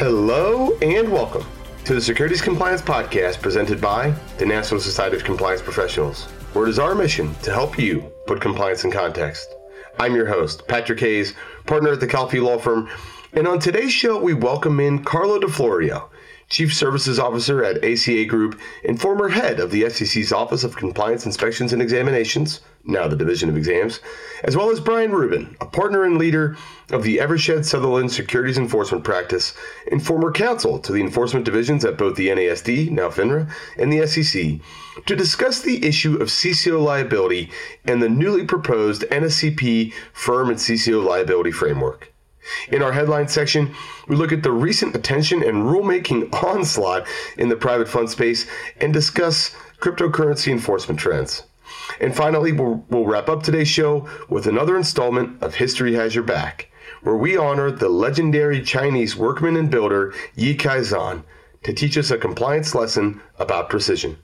Hello and welcome to the Securities Compliance Podcast presented by the National Society of Compliance Professionals, where it is our mission to help you put compliance in context. I'm your host, Patrick Hayes, partner at the Calfee Law Firm, and on today's show, we welcome in Carlo di Florio, Chief Services Officer at ACA Group and former head of the SEC's Office of Compliance Inspections and Examinations, now the Division of Exams, as well as Brian Rubin, a partner and leader of the Eversheds Sutherland Securities Enforcement Practice and former counsel to the enforcement divisions at both the NASD, now FINRA, and the SEC, to discuss the issue of CCO liability and the newly proposed NSCP firm and CCO liability framework. In our headline section, we look at the recent attention and rulemaking onslaught in the private fund space and discuss cryptocurrency enforcement trends. And finally, we'll, we'll, wrap up today's show with another installment of History Has Your Back, where we honor the legendary Chinese workman and builder Yi Kaizhan to teach us a compliance lesson about precision.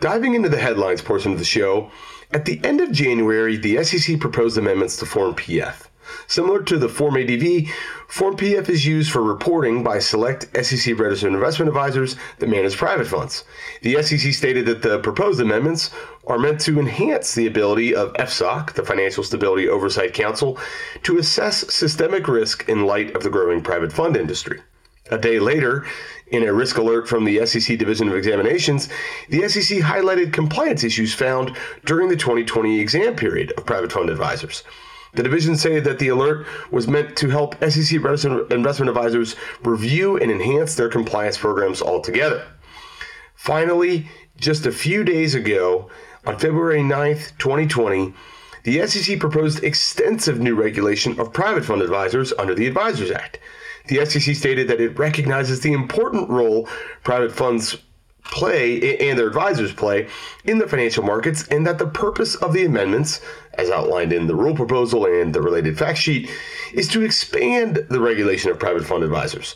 Diving into the headlines portion of the show, at the end of January, the SEC proposed amendments to Form PF. Similar to the Form ADV, Form PF is used for reporting by select SEC registered investment advisors that manage private funds. The SEC stated that the proposed amendments are meant to enhance the ability of FSOC, the Financial Stability Oversight Council, to assess systemic risk in light of the growing private fund industry. A day later, in a risk alert from the SEC Division of Examinations, the SEC highlighted compliance issues found during the 2020 exam period of private fund advisors. The division say that the alert was meant to help SEC investment advisors review and enhance their compliance programs altogether. Finally, just a few days ago, on February 9th, 2020, the SEC proposed extensive new regulation of private fund advisors under the Advisors Act. The SEC stated that it recognizes the important role private funds play and their advisors play in the financial markets, and that the purpose of the amendments, as outlined in the rule proposal and the related fact sheet, is to expand the regulation of private fund advisors.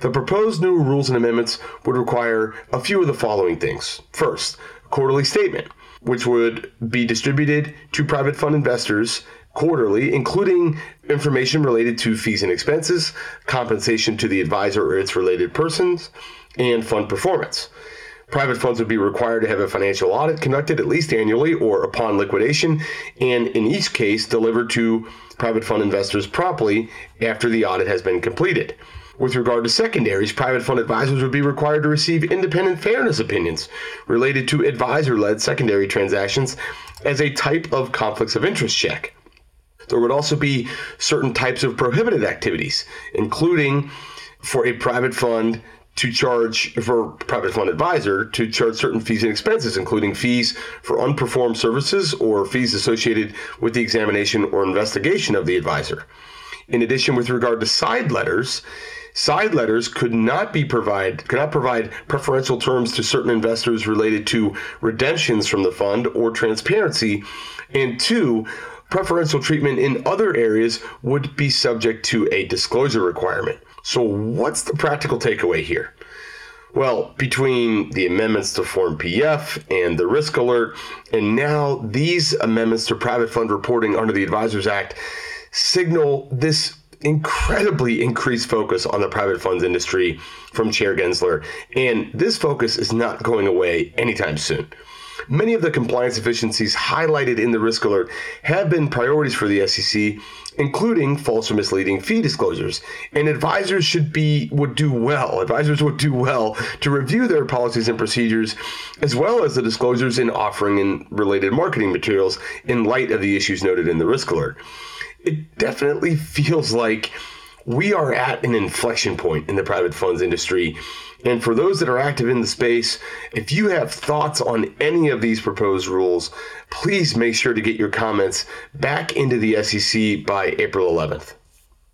The proposed new rules and amendments would require a few of the following things. First, a quarterly statement, which would be distributed to private fund investors quarterly, including information related to fees and expenses, compensation to the advisor or its related persons, and fund performance. Private funds would be required to have a financial audit conducted at least annually or upon liquidation, and in each case, delivered to private fund investors promptly after the audit has been completed. With regard to secondaries, private fund advisors would be required to receive independent fairness opinions related to advisor led secondary transactions as a type of conflicts of interest check. There would also be certain types of prohibited activities, including for a private fund to charge for private fund advisor to charge certain fees and expenses, including fees for unperformed services or fees associated with the examination or investigation of the advisor. In addition, with regard to side letters, side letters could not be provide could not provide preferential terms to certain investors related to redemptions from the fund or transparency. And two, preferential treatment in other areas would be subject to a disclosure requirement. So, what's the practical takeaway here? Well, between the amendments to Form PF and the risk alert, and now these amendments to private fund reporting under the Advisors Act signal this incredibly increased focus on the private funds industry from Chair Gensler. And this focus is not going away anytime soon. Many of the compliance efficiencies highlighted in the risk alert have been priorities for the SEC, including false or misleading fee disclosures. And advisors should be would do well. Advisors would do well to review their policies and procedures, as well as the disclosures in offering and related marketing materials in light of the issues noted in the risk alert. It definitely feels like we are at an inflection point in the private funds industry and for those that are active in the space, if you have thoughts on any of these proposed rules, please make sure to get your comments back into the SEC by April 11th.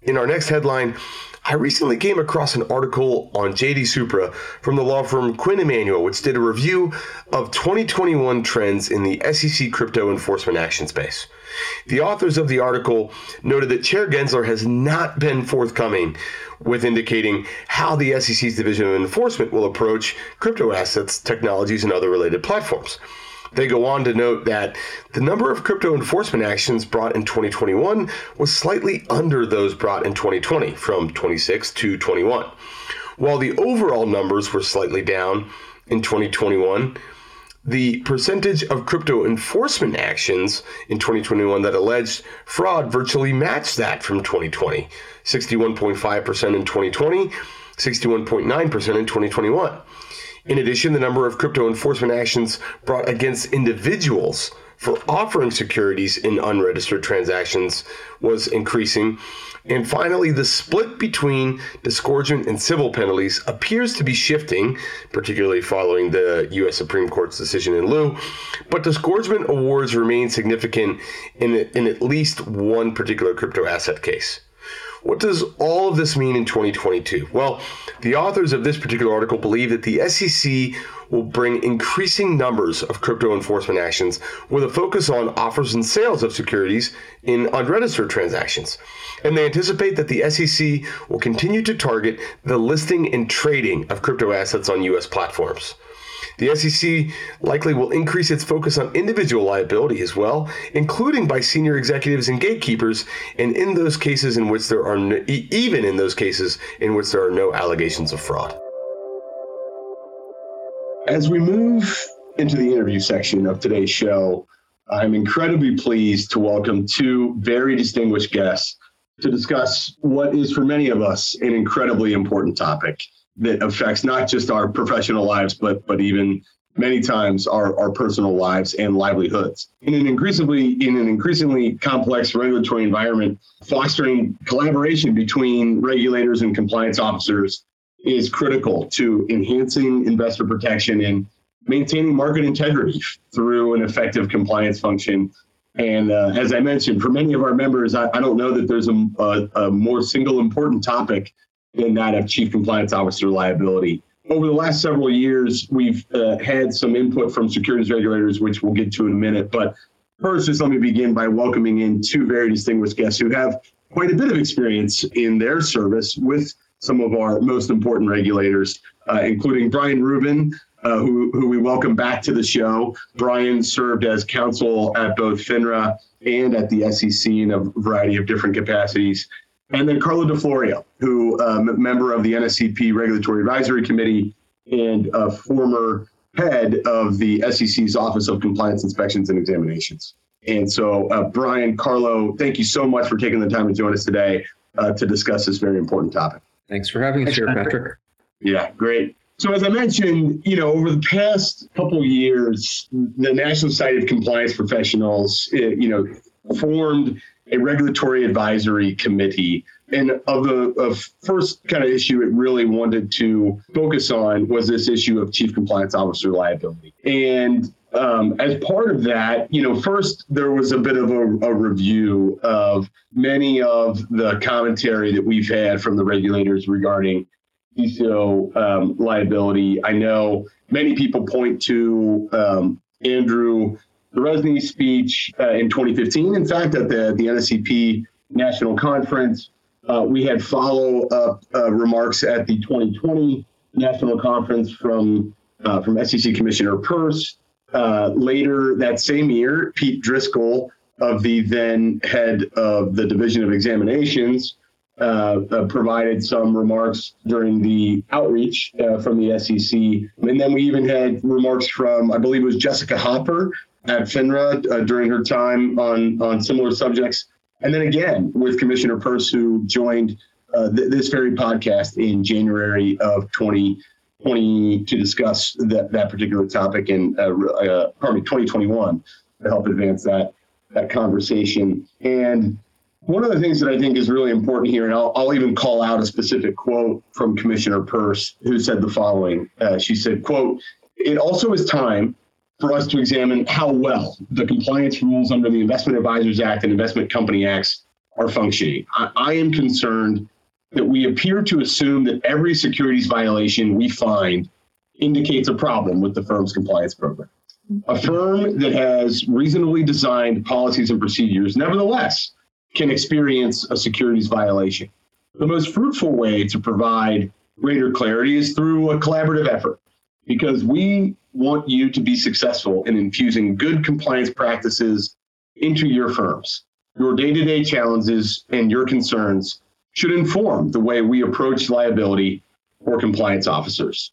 In our next headline, I recently came across an article on JD Supra from the law firm Quinn Emanuel, which did a review of 2021 trends in the SEC crypto enforcement action space. The authors of the article noted that Chair Gensler has not been forthcoming with indicating how the SEC's Division of Enforcement will approach crypto assets, technologies, and other related platforms. They go on to note that the number of crypto enforcement actions brought in 2021 was slightly under those brought in 2020, from 26 to 21. While the overall numbers were slightly down in 2021, the percentage of crypto enforcement actions in 2021 that alleged fraud virtually matched that from 2020 61.5% in 2020, 61.9% in 2021. In addition, the number of crypto enforcement actions brought against individuals for offering securities in unregistered transactions was increasing. And finally, the split between disgorgement and civil penalties appears to be shifting, particularly following the U.S. Supreme Court's decision in Liu. But disgorgement awards remain significant in, in at least one particular crypto asset case. What does all of this mean in 2022? Well, the authors of this particular article believe that the SEC will bring increasing numbers of crypto enforcement actions with a focus on offers and sales of securities in unregistered transactions. And they anticipate that the SEC will continue to target the listing and trading of crypto assets on U.S. platforms. The SEC likely will increase its focus on individual liability as well, including by senior executives and gatekeepers, and in those cases in which there are no, even in those cases in which there are no allegations of fraud. As we move into the interview section of today's show, I'm incredibly pleased to welcome two very distinguished guests to discuss what is for many of us an incredibly important topic that affects not just our professional lives, but but even many times our, our personal lives and livelihoods. In an increasingly in an increasingly complex regulatory environment, fostering collaboration between regulators and compliance officers is critical to enhancing investor protection and maintaining market integrity through an effective compliance function. And uh, as I mentioned, for many of our members, I, I don't know that there's a, a, a more single important topic than that of chief compliance officer liability. Over the last several years, we've uh, had some input from securities regulators, which we'll get to in a minute. But first, just let me begin by welcoming in two very distinguished guests who have quite a bit of experience in their service with some of our most important regulators, uh, including Brian Rubin, uh, who, who we welcome back to the show. Brian served as counsel at both FINRA and at the SEC in a variety of different capacities. And then Carlo di Florio, who um, member of the NSCP Regulatory Advisory Committee and a former head of the SEC's Office of Compliance Inspections and Examinations. And so, uh, Brian, Carlo, thank you so much for taking the time to join us today uh, to discuss this very important topic. Thanks for having us here, Patrick. Yeah, great. So, as I mentioned, you know, over the past couple years, the National Society of Compliance Professionals, uh, you know, formed a regulatory advisory committee. And of the of first kind of issue it really wanted to focus on was this issue of chief compliance officer liability. And um, as part of that, you know, first there was a bit of a, a, review of many of the commentary that we've had from the regulators regarding CCO um, liability. I know many people point to um, Andrew Ceresney speech uh, in 2015. In fact, at the, the NSCP National Conference, uh, we had follow up uh, remarks at the 2020 National Conference from, uh, from SEC Commissioner Peirce. Uh, later that same year, Pete Driscoll of the then head of the Division of Examinations uh, uh, provided some remarks during the outreach uh, from the SEC. And then we even had remarks from, I believe it was Jessica Hopper, at FINRA uh, during her time on, on similar subjects. And then again with Commissioner Peirce, who joined uh, th- this very podcast in January of 2020 to discuss that, that particular topic in, uh, uh, pardon me, 2021 to help advance that, that conversation. And one of the things that I think is really important here, and I'll, I'll even call out a specific quote from Commissioner Peirce, who said the following. Uh, she said, quote, it also is time for us to examine how well the compliance rules under the Investment Advisors Act and Investment Company Acts are functioning. I, I am concerned that we appear to assume that every securities violation we find indicates a problem with the firm's compliance program. A firm that has reasonably designed policies and procedures, nevertheless, can experience a securities violation. The most fruitful way to provide greater clarity is through a collaborative effort because we want you to be successful in infusing good compliance practices into your firms. Your day to day challenges and your concerns should inform the way we approach liability for compliance officers.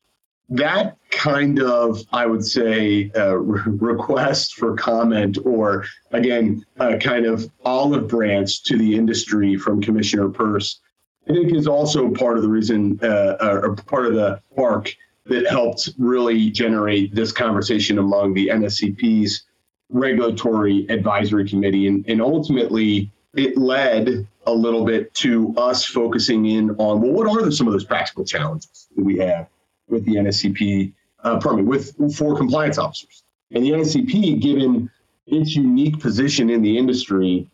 That kind of, I would say, uh, request for comment, or again, a kind of olive branch to the industry from Commissioner Peirce, I think is also part of the reason, uh, or part of the spark that helped really generate this conversation among the NSCP's regulatory advisory committee. And, and ultimately, it led a little bit to us focusing in on well, what are some of those practical challenges that we have with the NSCP, uh, pardon me, with for compliance officers. And the NSCP, given its unique position in the industry,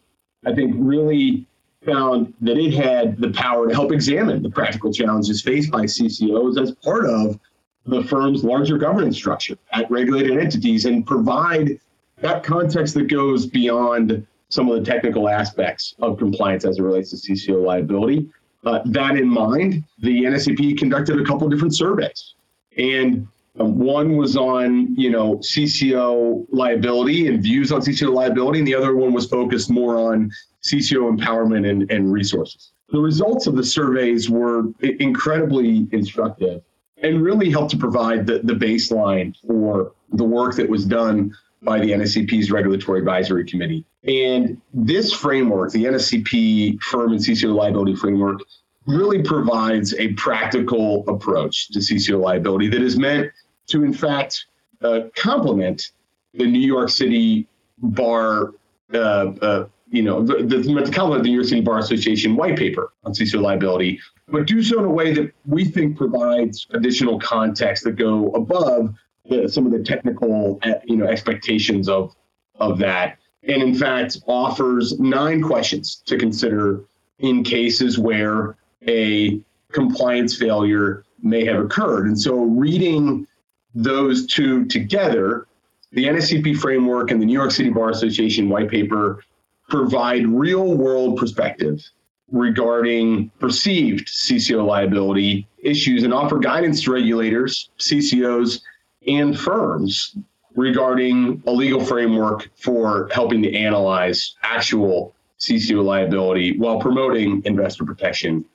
I think really found that it had the power to help examine the practical challenges faced by CCOs as part of the firm's larger governance structure at regulated entities and provide that context that goes beyond some of the technical aspects of compliance as it relates to CCO liability. Uh, that in mind, the NSCP conducted a couple different surveys, and um, one was on you know CCO liability and views on CCO liability, and the other one was focused more on CCO empowerment and, and resources. The results of the surveys were incredibly instructive and really helped to provide the, the baseline for the work that was done by the NSCP's Regulatory Advisory Committee. And this framework, the NSCP firm and CCO liability framework, really provides a practical approach to CCO liability that is meant to, in fact, uh, complement the New York City Bar, uh, uh, you know, the, the, complement the New York City Bar Association white paper on CCO liability, but do so in a way that we think provides additional context that go above the, some of the technical uh, you know expectations of of that and in fact offers nine questions to consider in cases where a compliance failure may have occurred. And so reading those two together the NSCP framework and the New York City Bar Association white paper provide real world perspective regarding perceived CCO liability issues and offer guidance to regulators, CCOs, and firms regarding a legal framework for helping to analyze actual CCO liability while promoting investor protection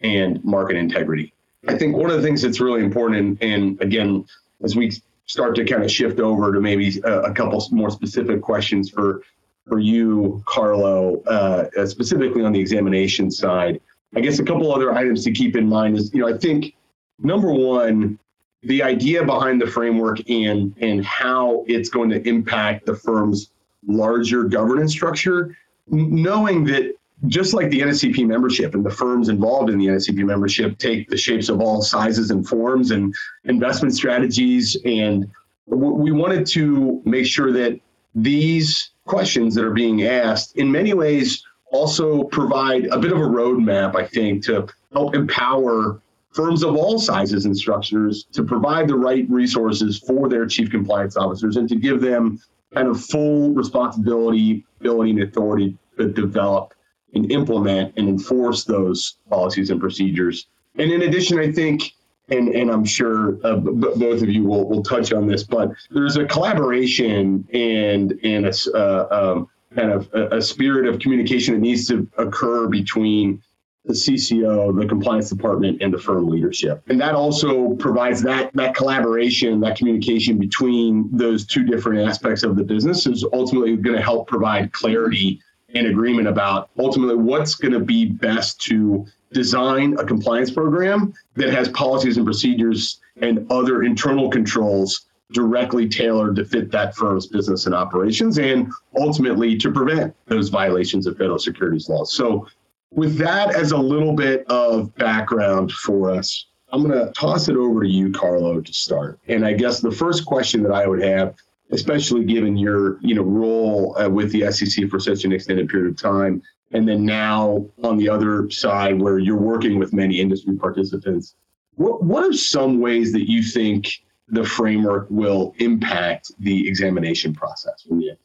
and market integrity. I think one of the things that's really important, and, and again, as we start to kind of shift over to maybe a, a couple more specific questions for for you, Carlo, uh, specifically on the examination side, I guess a couple other items to keep in mind is, you know, I think number one, the idea behind the framework and and how it's going to impact the firm's larger governance structure, knowing that just like the NSCP membership and the firms involved in the NSCP membership take the shapes of all sizes and forms and investment strategies, and we wanted to make sure that these questions that are being asked in many ways also provide a bit of a roadmap, I think, to help empower firms of all sizes and structures to provide the right resources for their chief compliance officers and to give them kind of full responsibility, ability, and authority to develop and implement and enforce those policies and procedures. And in addition, I think, and, and I'm sure uh, b- both of you will, will touch on this, but there's a collaboration and, and a uh, um, kind of a, a spirit of communication that needs to occur between the CCO, the compliance department, and the firm leadership. And that also provides that that collaboration, that communication between those two different aspects of the business is ultimately going to help provide clarity and agreement about ultimately what's going to be best to design a compliance program that has policies and procedures and other internal controls directly tailored to fit that firm's business and operations and ultimately to prevent those violations of federal securities laws. So with that as a little bit of background for us, I'm going to toss it over to you, Carlo, to start. And I guess the first question that I would have, especially given your you know role uh, with the SEC for such an extended period of time, and then now on the other side where you're working with many industry participants, what what are some ways that you think the framework will impact the examination process from the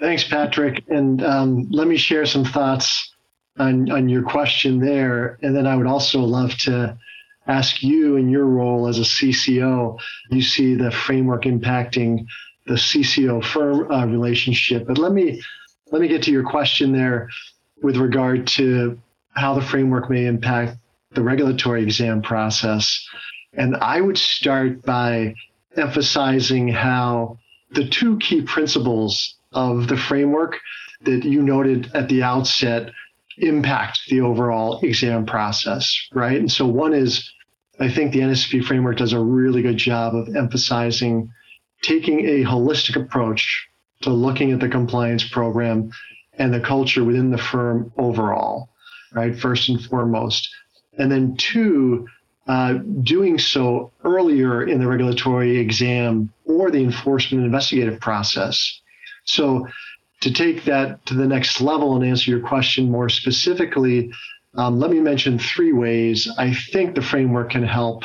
Thanks, Patrick. And um, let me share some thoughts on, on your question there. And then I would also love to ask you in your role as a CCO, you see the framework impacting the CCO firm uh, relationship. But let me let me get to your question there with regard to how the framework may impact the regulatory exam process. And I would start by emphasizing how the two key principles of the framework that you noted at the outset impact the overall exam process, right? And so one is I think the NSP framework does a really good job of emphasizing taking a holistic approach to looking at the compliance program and the culture within the firm overall, right? First and foremost. And then two, uh, doing so earlier in the regulatory exam or the enforcement investigative process. So, to take that to the next level and answer your question more specifically, um, let me mention three ways I think the framework can help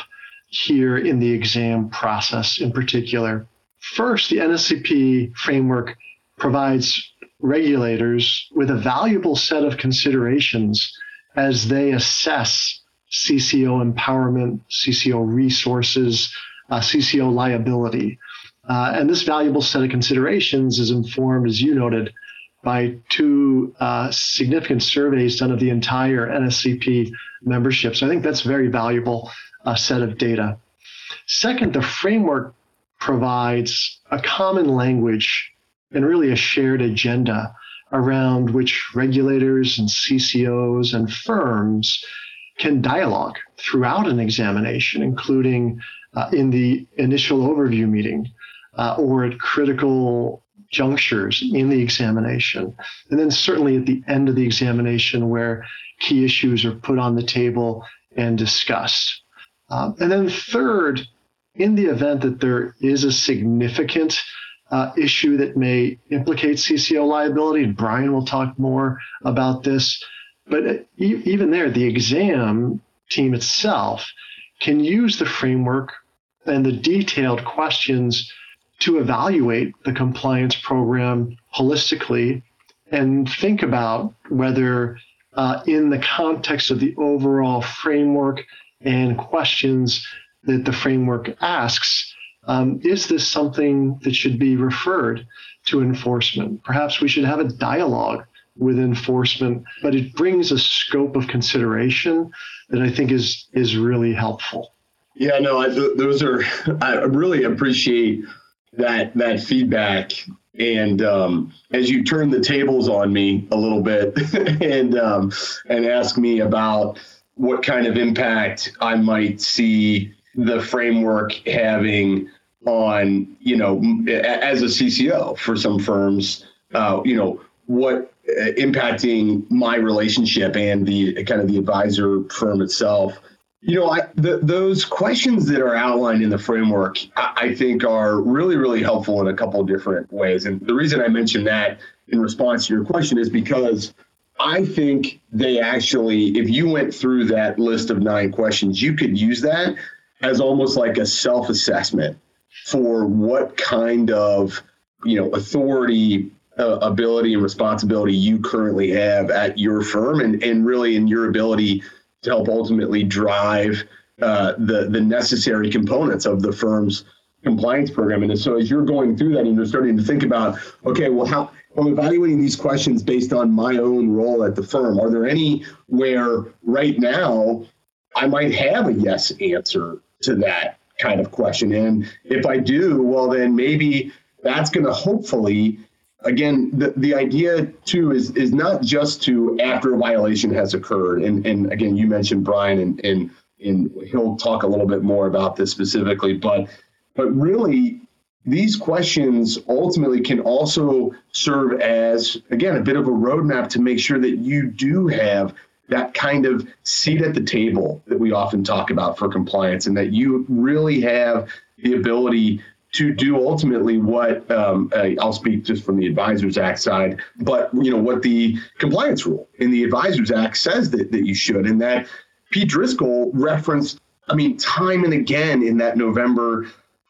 here in the exam process in particular. First, the NSCP framework provides regulators with a valuable set of considerations as they assess CCO empowerment, CCO resources, uh, CCO liability. Uh, and this valuable set of considerations is informed, as you noted, by two uh, significant surveys done of the entire NSCP membership. So I think that's a very valuable uh, set of data. Second, the framework provides a common language and really a shared agenda around which regulators and CCOs and firms can dialogue throughout an examination, including uh, in the initial overview meeting uh, or at critical junctures in the examination. And then certainly at the end of the examination where key issues are put on the table and discussed. Um, and then third, in the event that there is a significant uh, issue that may implicate CCO liability, and Brian will talk more about this, but even there, the exam team itself can use the framework and the detailed questions to evaluate the compliance program holistically and think about whether, uh, in the context of the overall framework and questions that the framework asks, um, is this something that should be referred to enforcement? Perhaps we should have a dialogue with enforcement, but it brings a scope of consideration that I think is is really helpful. Yeah, no, I, those are. I really appreciate that that feedback. And um, as you turn the tables on me a little bit and um, and ask me about what kind of impact I might see the framework having on you know as a CCO for some firms, uh, you know what uh, impacting my relationship and the kind of the advisor firm itself you know, I, the, those questions that are outlined in the framework, I, I, think, are really, really helpful in a couple different ways. And the reason I mentioned that in response to your question is because I think they actually, if you went through that list of nine questions, you could use that as almost like a self assessment for what kind of, you know, authority uh, ability and responsibility you currently have at your firm and, and really in your ability to help ultimately drive uh, the the necessary components of the firm's compliance program. And so as you're going through that and you're starting to think about, okay, well, how I'm evaluating these questions based on my own role at the firm. Are there any where right now I might have a yes answer to that kind of question? And if I do, well, then maybe that's going to hopefully again, the, the idea too is is not just to after a violation has occurred, and and again, you mentioned Brian, and and and he'll talk a little bit more about this specifically, but but really. These questions ultimately can also serve as, again, a bit of a roadmap to make sure that you do have that kind of seat at the table that we often talk about for compliance and that you really have the ability to do ultimately what um, I'll speak just from the Advisors Act side, but you know what the compliance rule in the Advisors Act says that, that you should, and that Pete Driscoll referenced, I mean, time and again in that November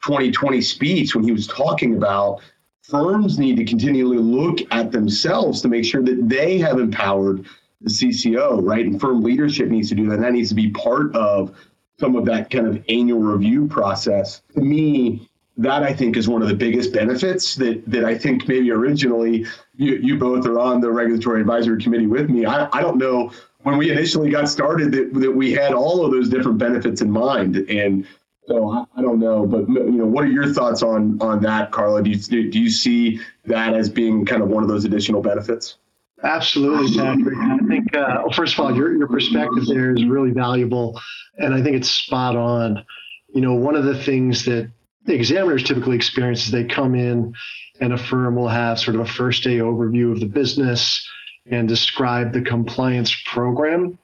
2020 speech when he was talking about firms need to continually look at themselves to make sure that they have empowered the CCO, right? And firm leadership needs to do that. And that needs to be part of some of that kind of annual review process. To me, that I think is one of the biggest benefits that that I think maybe originally you, you both are on the regulatory advisory committee with me. I, I don't know when we initially got started that, that we had all of those different benefits in mind. And So I don't know, but you know, what are your thoughts on on that, Carlo? Do you do you see that as being kind of one of those additional benefits? Absolutely, Patrick. I think uh, well, first of all, your your perspective there is really valuable, and I think it's spot on. You know, one of the things that the examiners typically experience is they come in, and a firm will have sort of a first day overview of the business and describe the compliance program.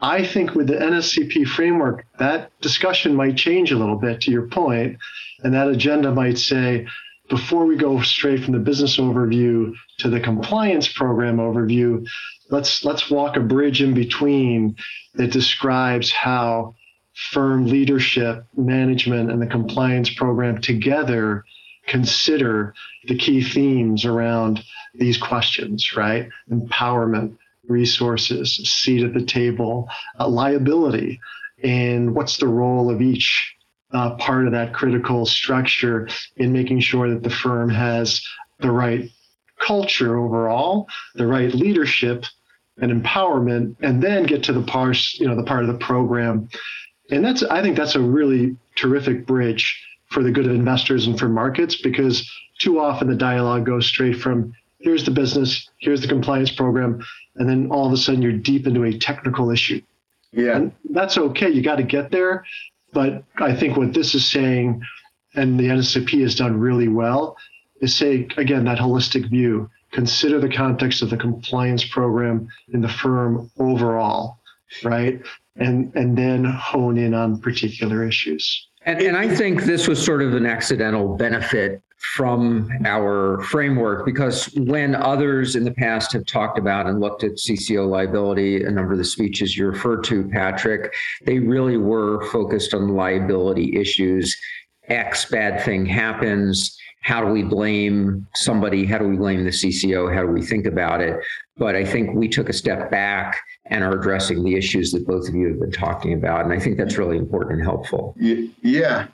I think with the NSCP framework, that discussion might change a little bit to your point, and that agenda might say, before we go straight from the business overview to the compliance program overview, let's let's walk a bridge in between that describes how firm leadership, management, and the compliance program together consider the key themes around these questions, right? Empowerment, resources, seat at the table, uh, liability, and what's the role of each uh, part of that critical structure in making sure that the firm has the right culture overall, the right leadership and empowerment, and then get to the parts, you know, the part of the program. And that's, I think that's a really terrific bridge for the good of investors and for markets because too often the dialogue goes straight from here's the business, here's the compliance program, and then all of a sudden you're deep into a technical issue. Yeah. And that's okay. You got to get there. But I think what this is saying, and the NSCP has done really well, is say, again, that holistic view. Consider the context of the compliance program in the firm overall, right? And, and then hone in on particular issues. And, and I think this was sort of an accidental benefit from our framework because when others in the past have talked about and looked at CCO liability, a number of the speeches you referred to, Patrick, they really were focused on liability issues. X bad thing happens. How do we blame somebody? How do we blame the CCO? How do we think about it? But I think we took a step back and are addressing the issues that both of you have been talking about. And I think that's really important and helpful. Yeah.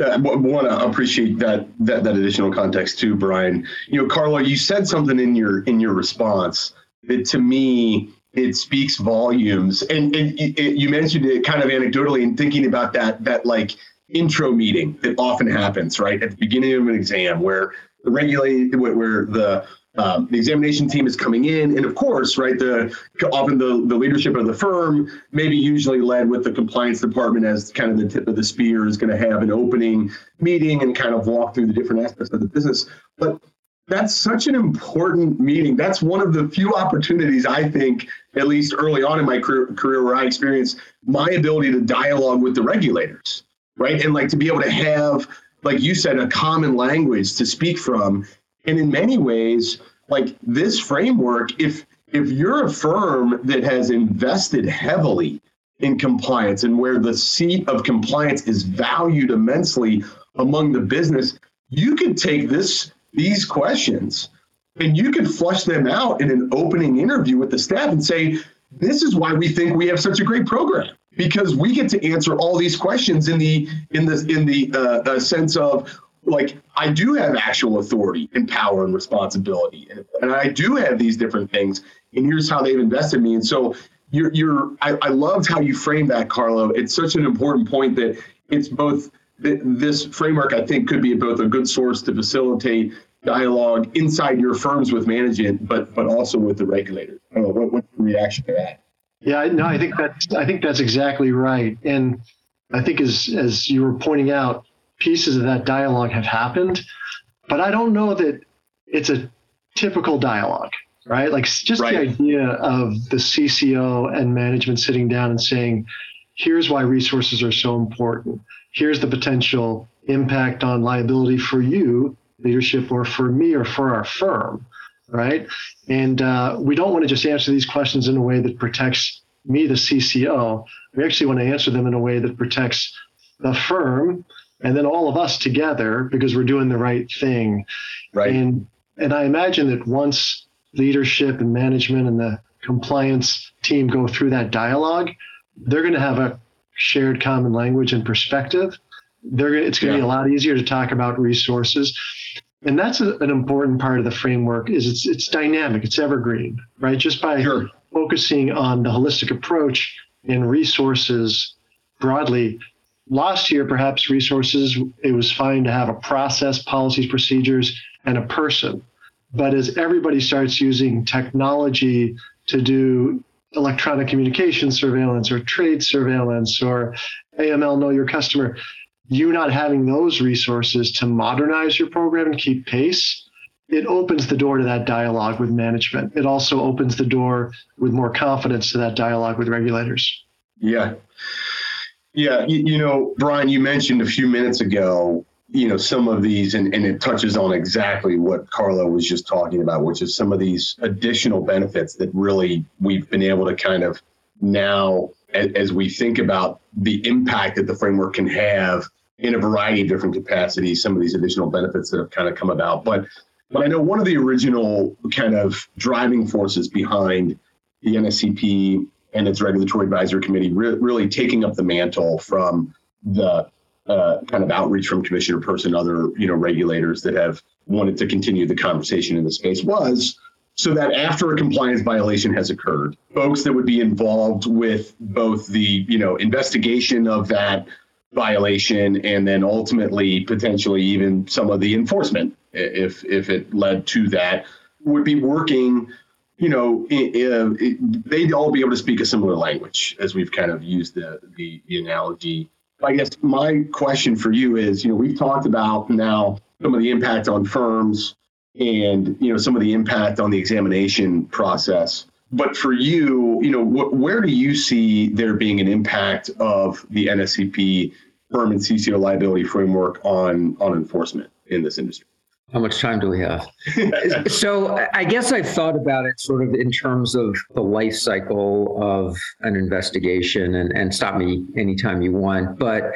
I want to appreciate that, that, that additional context too, Brian. You know, Carlo, you said something in your, in your response that to me, it speaks volumes. And, and you mentioned it kind of anecdotally and thinking about that, that like intro meeting that often happens, right? At the beginning of an exam where the regulate, where the, um, the examination team is coming in, and of course, right, the often the, the leadership of the firm, maybe usually led with the compliance department as kind of the tip of the spear, is going to have an opening meeting and kind of walk through the different aspects of the business. But that's such an important meeting. That's one of the few opportunities I think, at least early on in my career, career where I experienced my ability to dialogue with the regulators, right, and like to be able to have, like you said, a common language to speak from and in many ways, like this framework, if if you're a firm that has invested heavily in compliance and where the seat of compliance is valued immensely among the business, you could take this these questions and you could flush them out in an opening interview with the staff and say, this is why we think we have such a great program because we get to answer all these questions in the in the in the uh, uh, sense of like I do have actual authority and power and responsibility, and, and I do have these different things. And here's how they've invested me. And so you're, you're I, I loved how you framed that, Carlo. It's such an important point that it's both this framework. I think could be both a good source to facilitate dialogue inside your firms with management, but but also with the regulators. Know, what, what's the reaction to that? Yeah, no, I think that's I think that's exactly right. And I think as as you were pointing out, pieces of that dialogue have happened, but I don't know that it's a typical dialogue, right? Like just right. the idea of the CCO and management sitting down and saying, here's why resources are so important. Here's the potential impact on liability for you, leadership, or for me, or for our firm, right? And uh, we don't want to just answer these questions in a way that protects me, the CCO. We actually want to answer them in a way that protects the firm and then all of us together because we're doing the right thing. Right. And and I imagine that once leadership and management and the compliance team go through that dialogue, they're going to have a shared common language and perspective. They're it's going to yeah. be a lot easier to talk about resources. And that's a, an important part of the framework is it's it's dynamic, it's evergreen, right? Just by sure. focusing on the holistic approach and resources broadly, last year, perhaps resources, it was fine to have a process, policies, procedures, and a person. But as everybody starts using technology to do electronic communication surveillance or trade surveillance or AML know your customer, you not having those resources to modernize your program and keep pace, it opens the door to that dialogue with management. It also opens the door with more confidence to that dialogue with regulators. Yeah. Yeah. You, you know, Brian, you mentioned a few minutes ago, you know, some of these, and, and it touches on exactly what Carlo was just talking about, which is some of these additional benefits that really we've been able to kind of now, as, as we think about the impact that the framework can have in a variety of different capacities, some of these additional benefits that have kind of come about. But but I know one of the original kind of driving forces behind the NSCP and its regulatory advisory committee re- really taking up the mantle from the uh, kind of outreach from Commissioner Peirce and other you know regulators that have wanted to continue the conversation in the space was so that after a compliance violation has occurred, folks that would be involved with both the you know investigation of that violation and then ultimately potentially even some of the enforcement if if it led to that would be working you know it, it, they'd all be able to speak a similar language as we've kind of used the, the the analogy. I guess my question for you is you know we've talked about now some of the impact on firms and you know some of the impact on the examination process. But for you you know wh- where do you see there being an impact of the nscp firm and cco liability framework on on enforcement in this industry how much time do we have? so I guess I've thought about it sort of in terms of the life cycle of an investigation and, and stop me anytime you want. But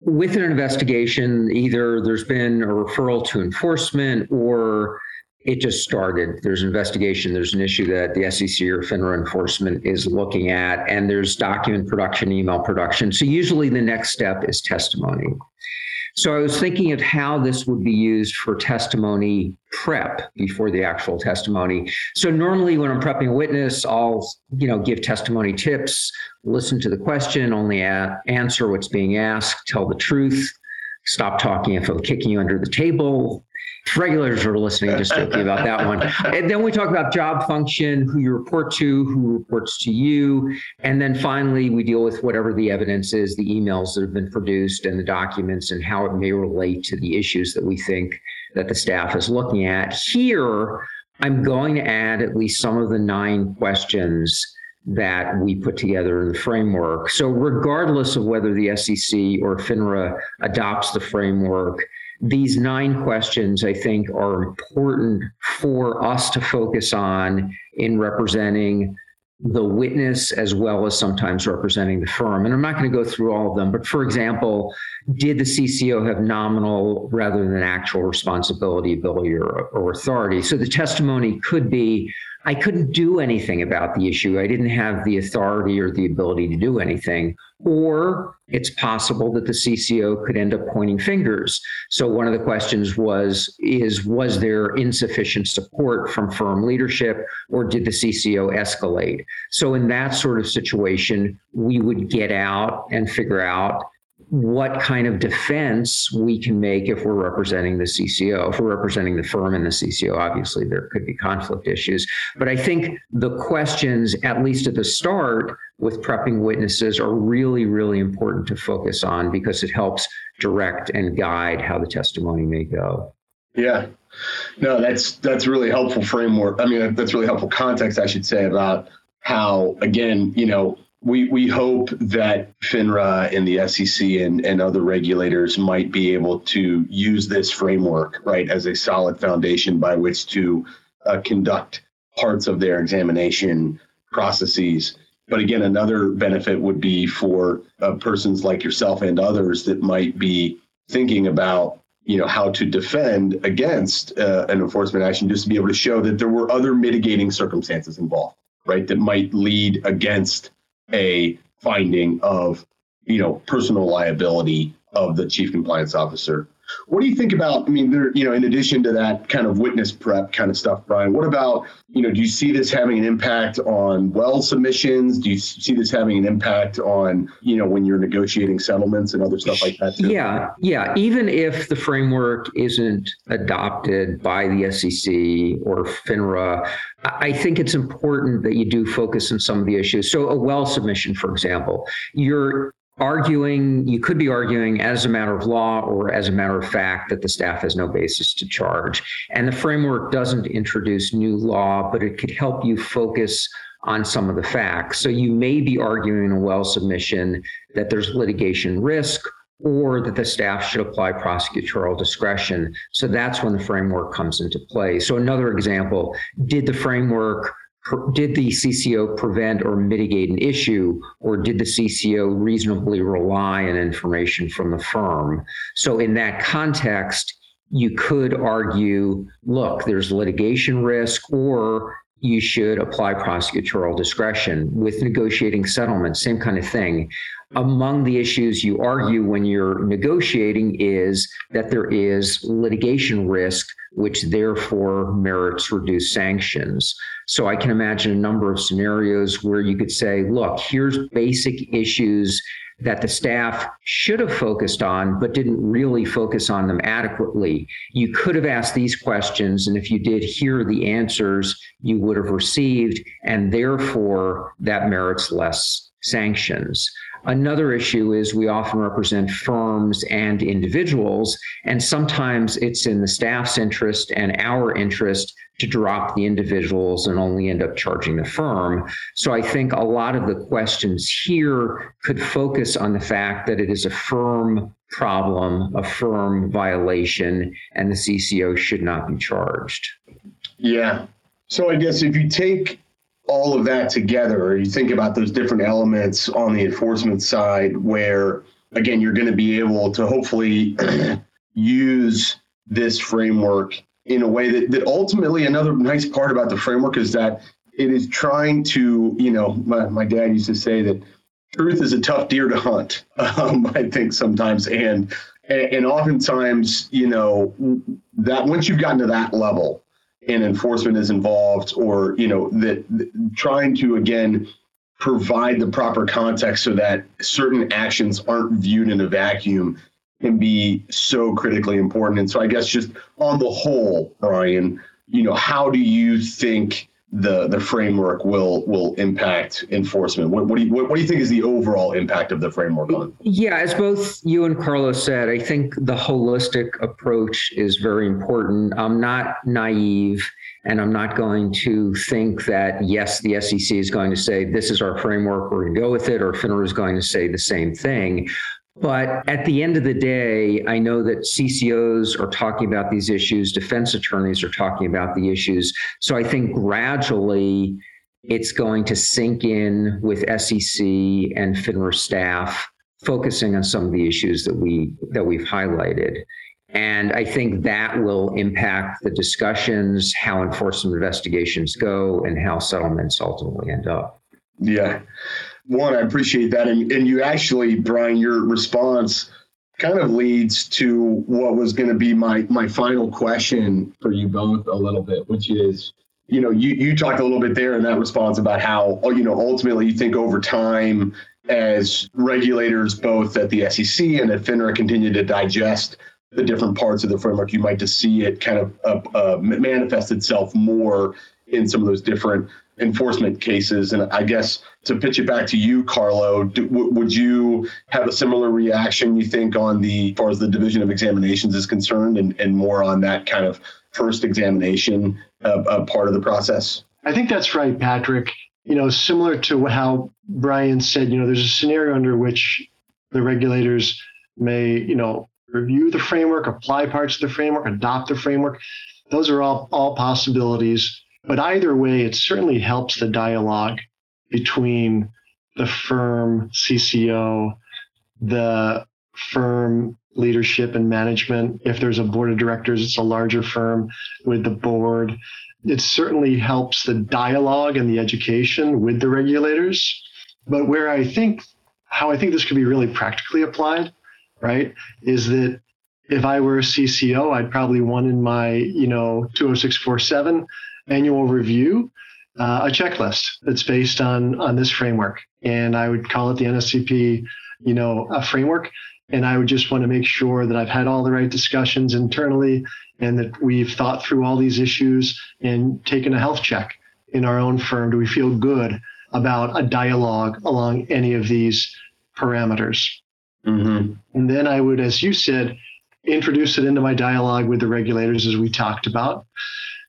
with an investigation, either there's been a referral to enforcement or it just started. There's an investigation, there's an issue that the SEC or FINRA enforcement is looking at, and there's document production, email production. So usually the next step is testimony. So I was thinking of how this would be used for testimony prep before the actual testimony. So normally when I'm prepping a witness, I'll, you know, give testimony tips, listen to the question, only answer what's being asked, tell the truth, stop talking if I'm kicking you under the table, regulars are listening, just joking about that one. And then we talk about job function, who you report to, who reports to you. And then finally, we deal with whatever the evidence is, the emails that have been produced and the documents and how it may relate to the issues that we think that the staff is looking at. Here, I'm going to add at least some of the nine questions that we put together in the framework. So, regardless of whether the SEC or FINRA adopts the framework, these nine questions, I think, are important for us to focus on in representing the witness as well as sometimes representing the firm. And I'm not going to go through all of them, but for example, did the CCO have nominal rather than actual responsibility, ability, or, or authority? So the testimony could be I couldn't do anything about the issue. I didn't have the authority or the ability to do anything. Or it's possible that the CCO could end up pointing fingers. So one of the questions was is was there insufficient support from firm leadership or did the CCO escalate? So in that sort of situation, we would get out and figure out what kind of defense we can make if we're representing the CCO. If we're representing the firm and the CCO, obviously there could be conflict issues. But I think the questions, at least at the start, with prepping witnesses are really, really important to focus on because it helps direct and guide how the testimony may go. Yeah. No, that's that's really helpful framework. I mean, that's really helpful context, I should say, about how again, you know, we we hope that FINRA and the SEC and, and other regulators might be able to use this framework right as a solid foundation by which to uh, conduct parts of their examination processes. But again, another benefit would be for uh, persons like yourself and others that might be thinking about you know how to defend against uh, an enforcement action just to be able to show that there were other mitigating circumstances involved right that might lead against a finding of you know personal liability of the chief compliance officer. What do you think about? I mean, there, you know, in addition to that kind of witness prep kind of stuff, Brian. What about, you know, do you see this having an impact on Wells submissions? Do you see this having an impact on, you know, when you're negotiating settlements and other stuff like that? Too? Yeah, yeah. Even if the framework isn't adopted by the SEC or FINRA, I think it's important that you do focus on some of the issues. So, a Wells submission, for example, you're arguing, you could be arguing as a matter of law or as a matter of fact that the staff has no basis to charge. And the framework doesn't introduce new law, but it could help you focus on some of the facts. So you may be arguing a Wells submission that there's litigation risk or that the staff should apply prosecutorial discretion. So that's when the framework comes into play. So another example, did the framework did the CCO prevent or mitigate an issue, or did the CCO reasonably rely on information from the firm? So, in that context, you could argue look, there's litigation risk, or you should apply prosecutorial discretion. With negotiating settlements, same kind of thing. Among the issues you argue when you're negotiating is that there is litigation risk, which therefore merits reduced sanctions. So I can imagine a number of scenarios where you could say, look, here's basic issues that the staff should have focused on, but didn't really focus on them adequately. You could have asked these questions, and if you did hear the answers, you would have received, and therefore that merits less sanctions. Another issue is we often represent firms and individuals, and sometimes it's in the staff's interest and our interest to drop the individuals and only end up charging the firm. So I think a lot of the questions here could focus on the fact that it is a firm problem, a firm violation, and the CCO should not be charged. Yeah. So I guess if you take all of that together, you think about those different elements on the enforcement side, where again, you're going to be able to hopefully use this framework in a way that, that ultimately another nice part about the framework is that it is trying to, you know, my, my dad used to say that truth is a tough deer to hunt, um, I think sometimes. And, and oftentimes, you know, that once you've gotten to that level and enforcement is involved or, you know, that, that trying to, again, provide the proper context so that certain actions aren't viewed in a vacuum can be so critically important. And so I guess just on the whole, Brian, you know, how do you think the the framework will will impact enforcement? What, what do you what, what, do you think is the overall impact of the framework on? Yeah, as both you and Carlos said, I think the holistic approach is very important. I'm not naive. And I'm not going to think that, yes, the SEC is going to say, this is our framework, we're going to go with it, or FINRA is going to say the same thing. But at the end of the day, I know that CCOs are talking about these issues, defense attorneys are talking about the issues. So I think gradually it's going to sink in with SEC and FINRA staff focusing on some of the issues that we that we've highlighted. And I think that will impact the discussions, how enforcement investigations go, and how settlements ultimately end up. Yeah one, I appreciate that. And, and you actually, Brian, your response kind of leads to what was going to be my, my final question for you both a little bit, which is, you know, you, you talked a little bit there in that response about how, you know, ultimately you think over time as regulators, both at the SEC and at FINRA continue to digest the different parts of the framework, you might just see it kind of uh, uh, manifest itself more in some of those different enforcement cases. And I guess to pitch it back to you, Carlo, do, w- would you have a similar reaction, you think, on the, as far as the division of examinations is concerned and, and more on that kind of first examination uh, uh, part of the process? I think that's right, Patrick. You know, similar to how Brian said, you know, there's a scenario under which the regulators may, you know, review the framework, apply parts of the framework, adopt the framework. Those are all, all possibilities but either way, it certainly helps the dialogue between the firm CCO, the firm leadership and management. If there's a board of directors, it's a larger firm with the board. It certainly helps the dialogue and the education with the regulators. But where I think, how I think this could be really practically applied, right, is that if I were a CCO, I'd probably want in my, you know, 20647 annual review uh, a checklist that's based on on this framework, and I would call it the NSCP, you know, a framework. And I would just want to make sure that I've had all the right discussions internally, and that we've thought through all these issues and taken a health check in our own firm. Do we feel good about a dialogue along any of these parameters? Mm-hmm. And then I would, as you said, introduce it into my dialogue with the regulators as we talked about.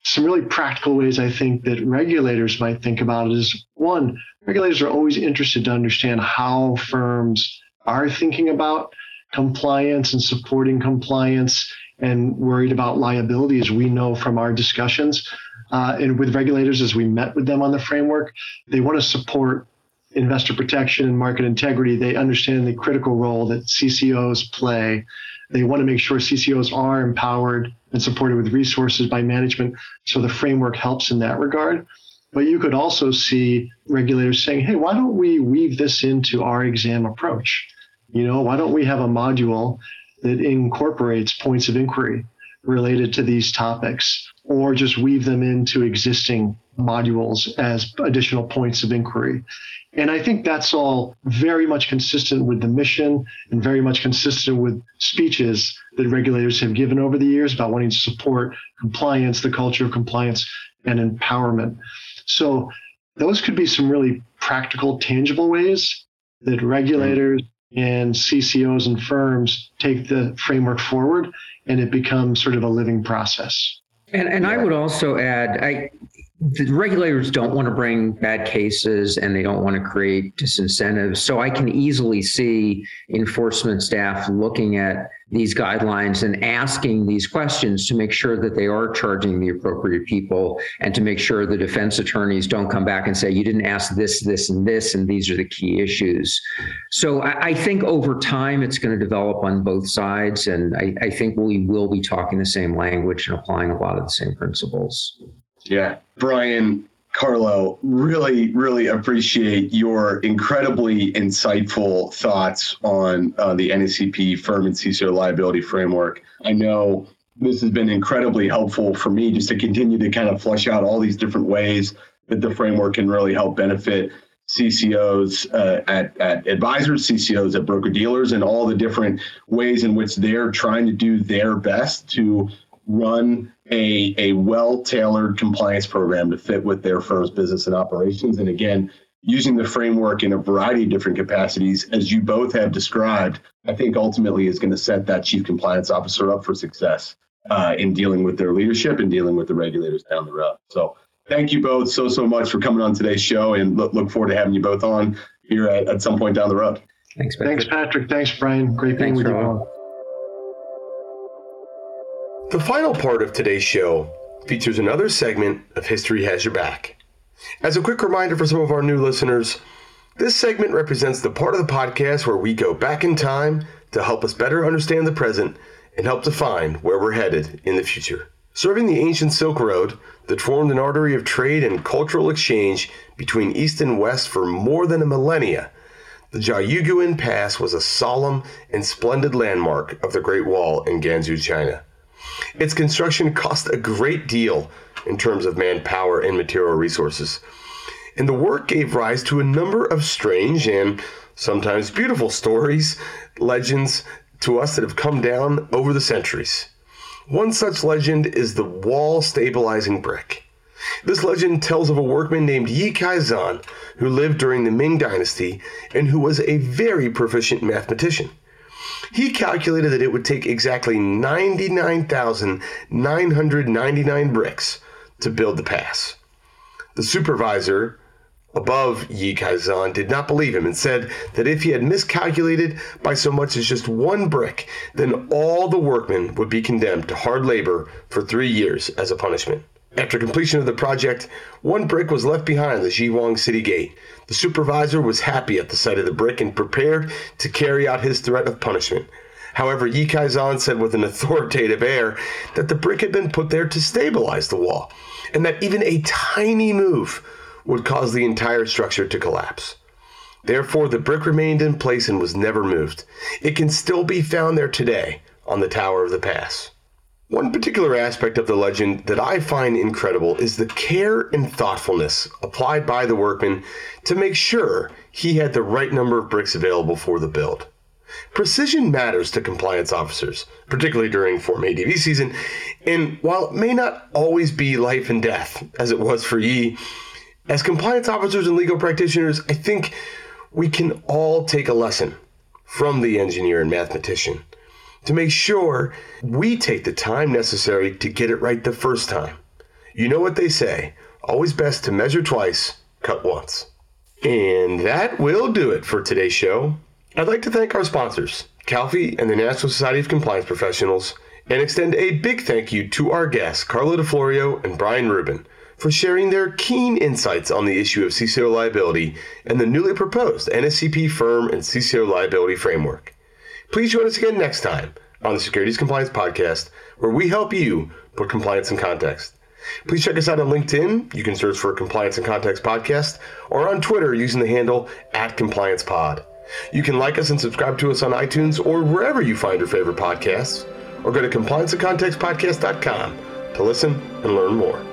Some really practical ways I think that regulators might think about it is one, regulators are always interested to understand how firms are thinking about compliance and supporting compliance and worried about liability, as we know from our discussions. Uh, and with regulators, as we met with them on the framework, they want to support investor protection and market integrity. They understand the critical role that CCOs play they want to make sure CCOs are empowered and supported with resources by management. So the framework helps in that regard. But you could also see regulators saying, hey, why don't we weave this into our exam approach? You know, why don't we have a module that incorporates points of inquiry related to these topics or just weave them into existing modules as additional points of inquiry. And I think that's all very much consistent with the mission and very much consistent with speeches that regulators have given over the years about wanting to support compliance, the culture of compliance, and empowerment. So those could be some really practical, tangible ways that hmm. regulators and CCOs and firms take the framework forward and it becomes sort of a living process. And, and I would also add, I, the regulators don't want to bring bad cases and they don't want to create disincentives. So I can easily see enforcement staff looking at these guidelines and asking these questions to make sure that they are charging the appropriate people and to make sure the defense attorneys don't come back and say, you didn't ask this, this, and this, and these are the key issues. So I, I think over time it's going to develop on both sides. And I, I think we will be talking the same language and applying a lot of the same principles. Yeah. Brian, Carlo, really, really appreciate your incredibly insightful thoughts on uh, the NSCP firm and CCO liability framework. I know this has been incredibly helpful for me just to continue to kind of flush out all these different ways that the framework can really help benefit CCOs uh, at, at advisors, CCOs at broker dealers, and all the different ways in which they're trying to do their best to run a, a well tailored compliance program to fit with their firm's business and operations. And again, using the framework in a variety of different capacities, as you both have described, I think ultimately is going to set that chief compliance officer up for success uh, in dealing with their leadership and dealing with the regulators down the road. So thank you both so, so much for coming on today's show and look, look forward to having you both on here at, at some point down the road. Thanks, Patrick. Thanks, Patrick. Thanks, Brian. Great being Thanks, with you. The final part of today's show features another segment of History Has Your Back. As a quick reminder for some of our new listeners, this segment represents the part of the podcast where we go back in time to help us better understand the present and help define where we're headed in the future. Serving the ancient Silk Road that formed an artery of trade and cultural exchange between East and West for more than a millennia, the Jiayuguan Pass was a solemn and splendid landmark of the Great Wall in Gansu, China. Its construction cost a great deal in terms of manpower and material resources. And the work gave rise to a number of strange and sometimes beautiful stories, legends to us that have come down over the centuries. One such legend is the wall stabilizing brick. This legend tells of a workman named Yi Kaizhan who lived during the Ming Dynasty and who was a very proficient mathematician. He calculated that it would take exactly 99,999 bricks to build the pass. The supervisor above Yi Kaizhan did not believe him and said that if he had miscalculated by so much as just one brick, then all the workmen would be condemned to hard labor for three years as a punishment. After completion of the project, one brick was left behind the Jiwang city gate. The supervisor was happy at the sight of the brick and prepared to carry out his threat of punishment. However, Yi Kaizhan said with an authoritative air that the brick had been put there to stabilize the wall, and that even a tiny move would cause the entire structure to collapse. Therefore, the brick remained in place and was never moved. It can still be found there today on the Tower of the Pass. One particular aspect of the legend that I find incredible is the care and thoughtfulness applied by the workman to make sure he had the right number of bricks available for the build. Precision matters to compliance officers, particularly during Form ADV season, and while it may not always be life and death, as it was for Yi, as compliance officers and legal practitioners, I think we can all take a lesson from the engineer and mathematician to make sure we take the time necessary to get it right the first time. You know what they say always best to measure twice, cut once. And that will do it for today's show. I'd like to thank our sponsors, CalFE and the National Society of Compliance Professionals, and extend a big thank you to our guests, Carlo di Florio and Brian Rubin, for sharing their keen insights on the issue of CCO liability and the newly proposed NSCP firm and CCO liability framework. Please join us again next time on the Securities Compliance Podcast, where we help you put compliance in context. Please check us out on LinkedIn. You can search for Compliance in Context Podcast or on Twitter using the handle at CompliancePod. You can like us and subscribe to us on iTunes or wherever you find your favorite podcasts, or go to complianceincontextpodcast.com to listen and learn more.